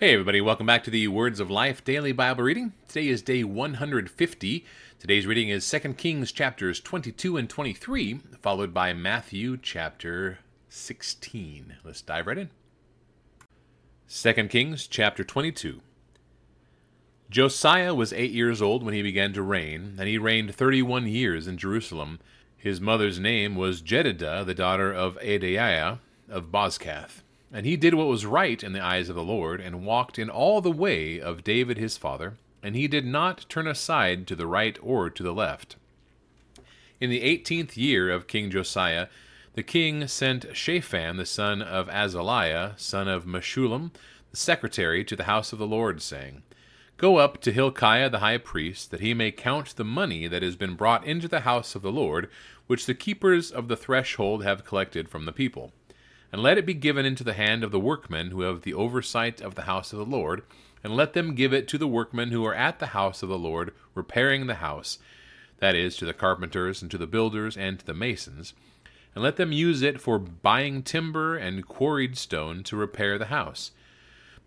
Hey, everybody, welcome back to the Words of Life Daily Bible Reading. Today is day 150. Today's reading is 2 Kings chapters 22 and 23, followed by Matthew chapter 16. Let's dive right in. 2 Kings chapter 22. Josiah was eight years old when he began to reign, and he reigned 31 years in Jerusalem. His mother's name was Jedidah, the daughter of Adaiah of Bozkath. And he did what was right in the eyes of the Lord, and walked in all the way of David his father, and he did not turn aside to the right or to the left. In the eighteenth year of King Josiah, the king sent Shaphan the son of Azaliah, son of Meshullam, the secretary, to the house of the Lord, saying, Go up to Hilkiah the high priest, that he may count the money that has been brought into the house of the Lord, which the keepers of the threshold have collected from the people and let it be given into the hand of the workmen who have the oversight of the house of the Lord, and let them give it to the workmen who are at the house of the Lord, repairing the house, that is, to the carpenters, and to the builders, and to the masons, and let them use it for buying timber and quarried stone to repair the house.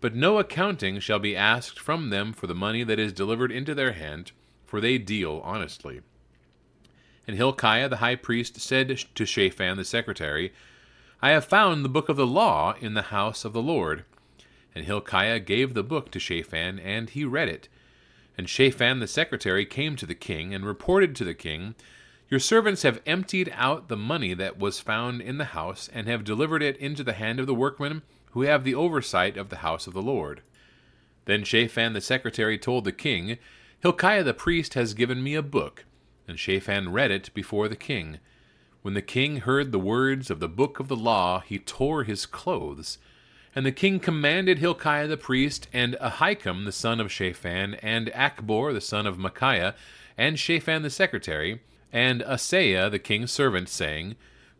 But no accounting shall be asked from them for the money that is delivered into their hand, for they deal honestly. And Hilkiah the high priest said to Shaphan the secretary, I have found the book of the law in the house of the Lord. And Hilkiah gave the book to Shaphan, and he read it. And Shaphan the secretary came to the king, and reported to the king, Your servants have emptied out the money that was found in the house, and have delivered it into the hand of the workmen who have the oversight of the house of the Lord. Then Shaphan the secretary told the king, Hilkiah the priest has given me a book. And Shaphan read it before the king. When the king heard the words of the book of the law, he tore his clothes. And the king commanded Hilkiah the priest, and Ahikam the son of Shaphan, and Achbor the son of Micaiah, and Shaphan the secretary, and Asaiah the king's servant, saying,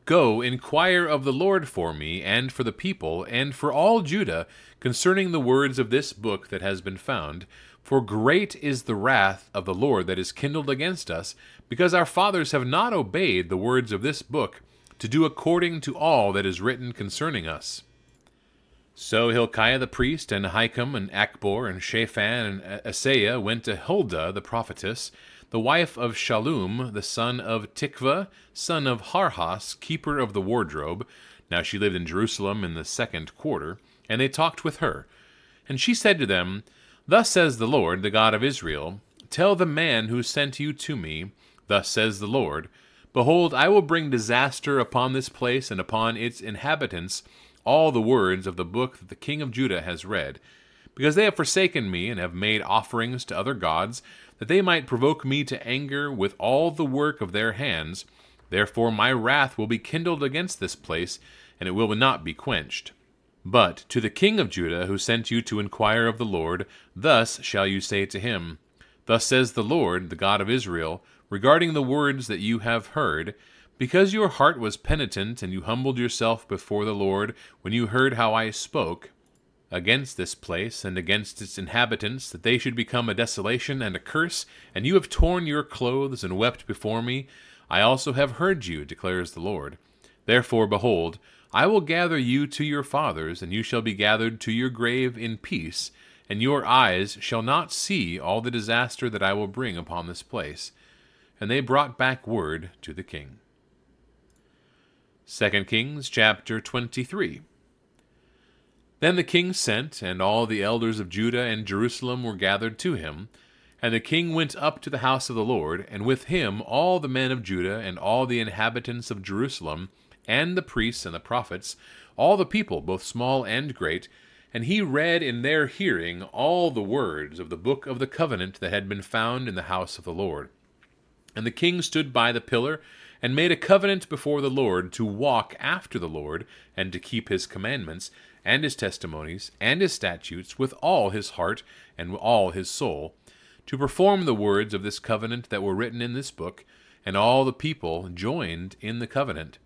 Go, inquire of the Lord for me, and for the people, and for all Judah, concerning the words of this book that has been found. For great is the wrath of the Lord that is kindled against us, because our fathers have not obeyed the words of this book, to do according to all that is written concerning us. So Hilkiah the priest, and Ahikam, and Achbor, and Shaphan, and Asaiah went to Huldah the prophetess, the wife of Shallum, the son of Tikvah, son of Harhas, keeper of the wardrobe. Now she lived in Jerusalem in the second quarter, and they talked with her. And she said to them, Thus says the Lord, the God of Israel Tell the man who sent you to me, Thus says the Lord Behold, I will bring disaster upon this place and upon its inhabitants all the words of the book that the king of Judah has read, because they have forsaken me and have made offerings to other gods, that they might provoke me to anger with all the work of their hands. Therefore my wrath will be kindled against this place, and it will not be quenched. But to the king of Judah, who sent you to inquire of the Lord, thus shall you say to him Thus says the Lord, the God of Israel, regarding the words that you have heard, because your heart was penitent, and you humbled yourself before the Lord when you heard how I spoke against this place and against its inhabitants, that they should become a desolation and a curse, and you have torn your clothes and wept before me, I also have heard you, declares the Lord. Therefore, behold, I will gather you to your fathers, and you shall be gathered to your grave in peace, and your eyes shall not see all the disaster that I will bring upon this place. And they brought back word to the king. 2 Kings chapter 23 Then the king sent, and all the elders of Judah and Jerusalem were gathered to him. And the king went up to the house of the Lord, and with him all the men of Judah and all the inhabitants of Jerusalem, and the priests and the prophets, all the people, both small and great, and he read in their hearing all the words of the book of the covenant that had been found in the house of the Lord. And the king stood by the pillar, and made a covenant before the Lord to walk after the Lord, and to keep his commandments, and his testimonies, and his statutes, with all his heart and all his soul, to perform the words of this covenant that were written in this book, and all the people joined in the covenant.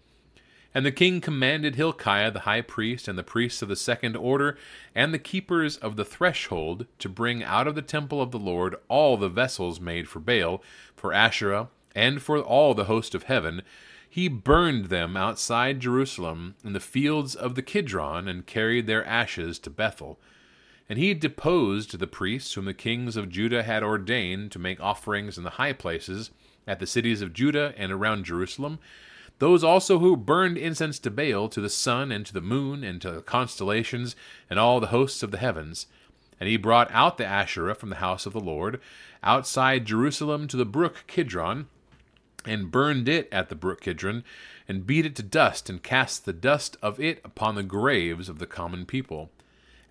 And the king commanded Hilkiah the high priest, and the priests of the second order, and the keepers of the threshold, to bring out of the temple of the Lord all the vessels made for Baal, for Asherah, and for all the host of heaven. He burned them outside Jerusalem in the fields of the Kidron, and carried their ashes to Bethel. And he deposed the priests whom the kings of Judah had ordained to make offerings in the high places at the cities of Judah and around Jerusalem, those also who burned incense to Baal, to the sun, and to the moon, and to the constellations, and all the hosts of the heavens. And he brought out the Asherah from the house of the Lord, outside Jerusalem to the brook Kidron, and burned it at the brook Kidron, and beat it to dust, and cast the dust of it upon the graves of the common people.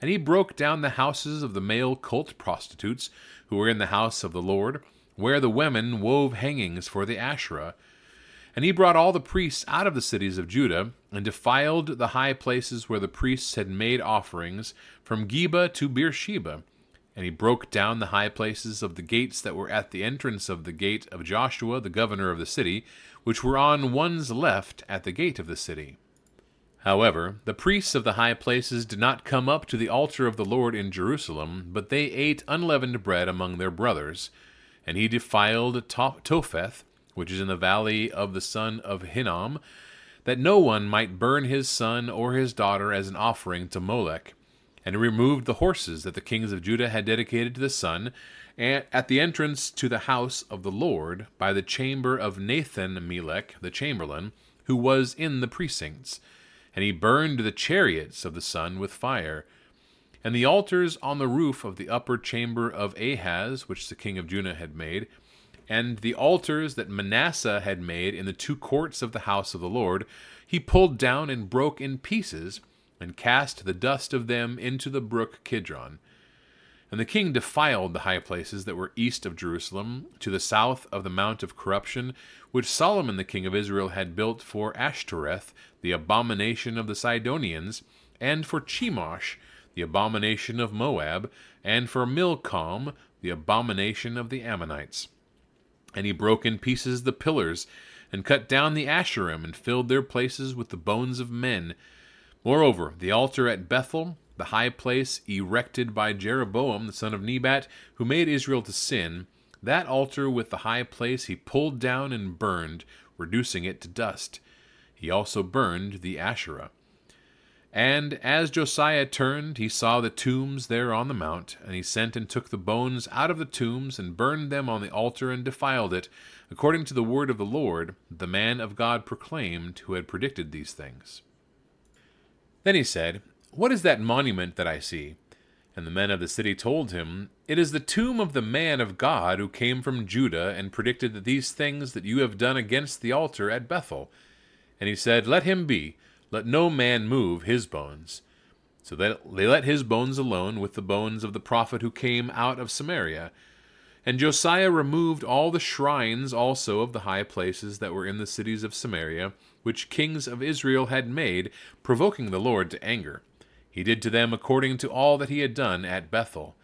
And he broke down the houses of the male cult prostitutes who were in the house of the Lord, where the women wove hangings for the Asherah. And he brought all the priests out of the cities of Judah, and defiled the high places where the priests had made offerings, from Geba to Beersheba. And he broke down the high places of the gates that were at the entrance of the gate of Joshua, the governor of the city, which were on one's left at the gate of the city. However, the priests of the high places did not come up to the altar of the Lord in Jerusalem, but they ate unleavened bread among their brothers. And he defiled Topheth, which is in the valley of the son of Hinnom, that no one might burn his son or his daughter as an offering to Molech and he removed the horses that the kings of Judah had dedicated to the sun, at the entrance to the house of the Lord, by the chamber of Nathan Melech, the chamberlain, who was in the precincts. And he burned the chariots of the sun with fire. And the altars on the roof of the upper chamber of Ahaz, which the king of Judah had made, and the altars that Manasseh had made in the two courts of the house of the Lord, he pulled down and broke in pieces and cast the dust of them into the brook Kidron. And the king defiled the high places that were east of Jerusalem, to the south of the Mount of Corruption, which Solomon the king of Israel had built for Ashtoreth, the abomination of the Sidonians, and for Chemosh, the abomination of Moab, and for Milcom, the abomination of the Ammonites. And he broke in pieces the pillars, and cut down the Asherim, and filled their places with the bones of men, Moreover, the altar at Bethel, the high place erected by Jeroboam the son of Nebat, who made Israel to sin, that altar with the high place he pulled down and burned, reducing it to dust. He also burned the Asherah. And as Josiah turned, he saw the tombs there on the mount, and he sent and took the bones out of the tombs, and burned them on the altar, and defiled it, according to the word of the Lord, the man of God proclaimed, who had predicted these things. Then he said, What is that monument that I see? And the men of the city told him, It is the tomb of the man of God who came from Judah and predicted that these things that you have done against the altar at Bethel. And he said, Let him be, let no man move his bones. So that they let his bones alone with the bones of the prophet who came out of Samaria. And Josiah removed all the shrines also of the high places that were in the cities of Samaria, which kings of Israel had made, provoking the Lord to anger. He did to them according to all that he had done at Bethel.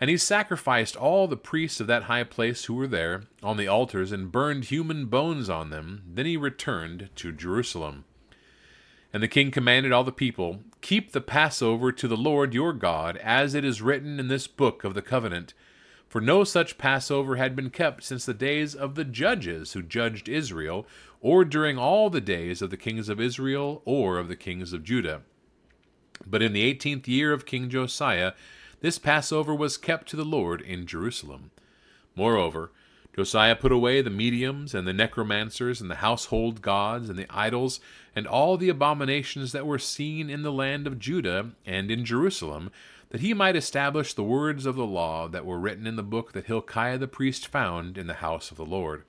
And he sacrificed all the priests of that high place who were there on the altars, and burned human bones on them. Then he returned to Jerusalem. And the king commanded all the people, Keep the Passover to the Lord your God, as it is written in this book of the covenant for no such Passover had been kept since the days of the judges who judged Israel, or during all the days of the kings of Israel or of the kings of Judah. But in the eighteenth year of King Josiah, this Passover was kept to the Lord in Jerusalem. Moreover, Josiah put away the mediums and the necromancers and the household gods and the idols and all the abominations that were seen in the land of Judah and in Jerusalem, that he might establish the words of the law that were written in the book that Hilkiah the priest found in the house of the Lord.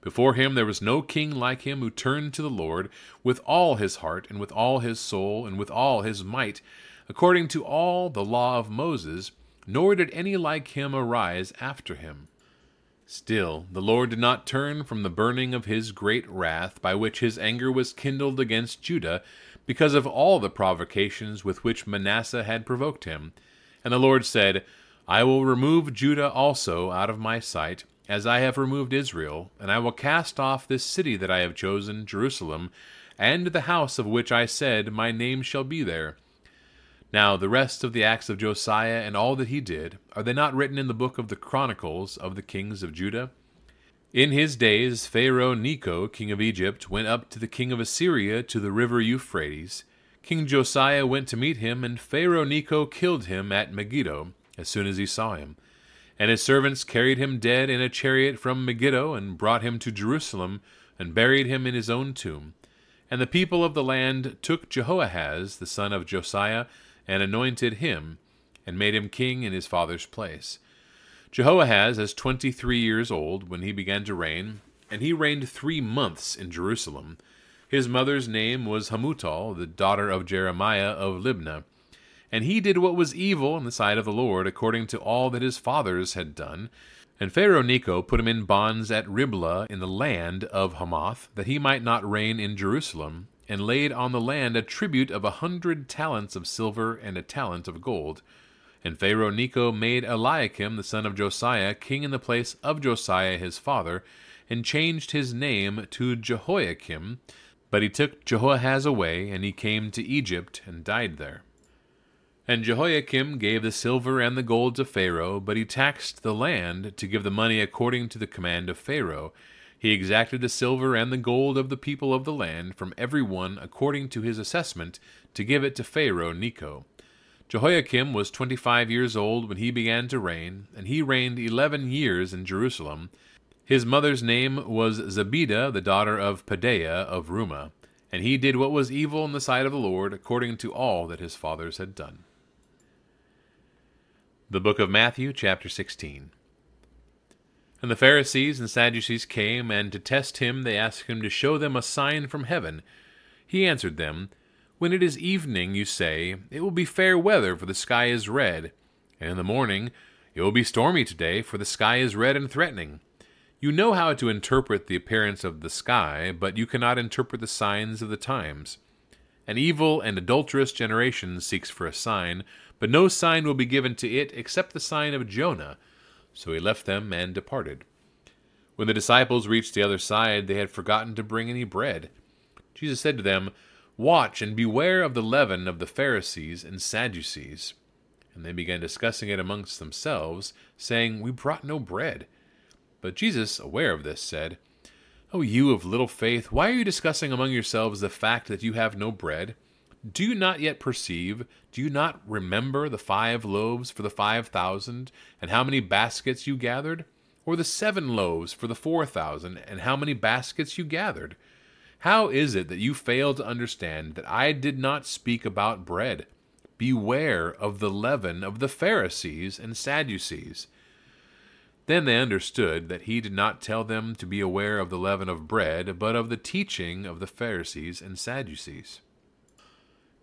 Before him there was no king like him who turned to the Lord with all his heart and with all his soul and with all his might, according to all the law of Moses, nor did any like him arise after him. Still, the Lord did not turn from the burning of his great wrath, by which his anger was kindled against Judah, because of all the provocations with which Manasseh had provoked him. And the Lord said, I will remove Judah also out of my sight, as I have removed Israel, and I will cast off this city that I have chosen, Jerusalem, and the house of which I said, My name shall be there. Now the rest of the acts of Josiah and all that he did, are they not written in the book of the Chronicles of the kings of Judah? In his days, Pharaoh Necho, king of Egypt, went up to the king of Assyria to the river Euphrates. King Josiah went to meet him, and Pharaoh Necho killed him at Megiddo as soon as he saw him. And his servants carried him dead in a chariot from Megiddo, and brought him to Jerusalem, and buried him in his own tomb. And the people of the land took Jehoahaz, the son of Josiah, and anointed him, and made him king in his father's place. Jehoahaz was twenty three years old when he began to reign, and he reigned three months in Jerusalem. His mother's name was Hamutal, the daughter of Jeremiah of Libnah. And he did what was evil in the sight of the Lord, according to all that his fathers had done. And Pharaoh Necho put him in bonds at Riblah in the land of Hamath, that he might not reign in Jerusalem, and laid on the land a tribute of a hundred talents of silver and a talent of gold. And Pharaoh Necho made Eliakim the son of Josiah king in the place of Josiah his father, and changed his name to Jehoiakim. But he took Jehoahaz away, and he came to Egypt and died there. And Jehoiakim gave the silver and the gold to Pharaoh, but he taxed the land to give the money according to the command of Pharaoh. He exacted the silver and the gold of the people of the land from every one according to his assessment to give it to Pharaoh Necho. Jehoiakim was twenty five years old when he began to reign, and he reigned eleven years in Jerusalem. His mother's name was Zebidah, the daughter of Pedaiah of Rumah, and he did what was evil in the sight of the Lord, according to all that his fathers had done. The Book of Matthew, chapter 16. And the Pharisees and Sadducees came, and to test him they asked him to show them a sign from heaven. He answered them, When it is evening, you say, It will be fair weather, for the sky is red. And in the morning, It will be stormy today, for the sky is red and threatening. You know how to interpret the appearance of the sky, but you cannot interpret the signs of the times. An evil and adulterous generation seeks for a sign, but no sign will be given to it except the sign of Jonah. So he left them and departed. When the disciples reached the other side, they had forgotten to bring any bread. Jesus said to them, Watch and beware of the leaven of the Pharisees and Sadducees. And they began discussing it amongst themselves, saying, We brought no bread. But Jesus, aware of this, said, O you of little faith, why are you discussing among yourselves the fact that you have no bread? Do you not yet perceive? Do you not remember the five loaves for the five thousand, and how many baskets you gathered? Or the seven loaves for the four thousand, and how many baskets you gathered? How is it that you fail to understand that I did not speak about bread? Beware of the leaven of the Pharisees and Sadducees. Then they understood that he did not tell them to be aware of the leaven of bread, but of the teaching of the Pharisees and Sadducees.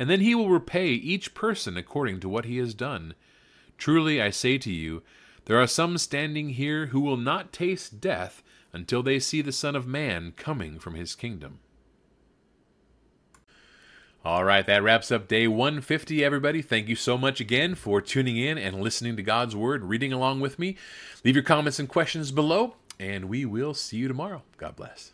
and then he will repay each person according to what he has done. Truly I say to you, there are some standing here who will not taste death until they see the Son of Man coming from his kingdom. All right, that wraps up day 150, everybody. Thank you so much again for tuning in and listening to God's Word, reading along with me. Leave your comments and questions below, and we will see you tomorrow. God bless.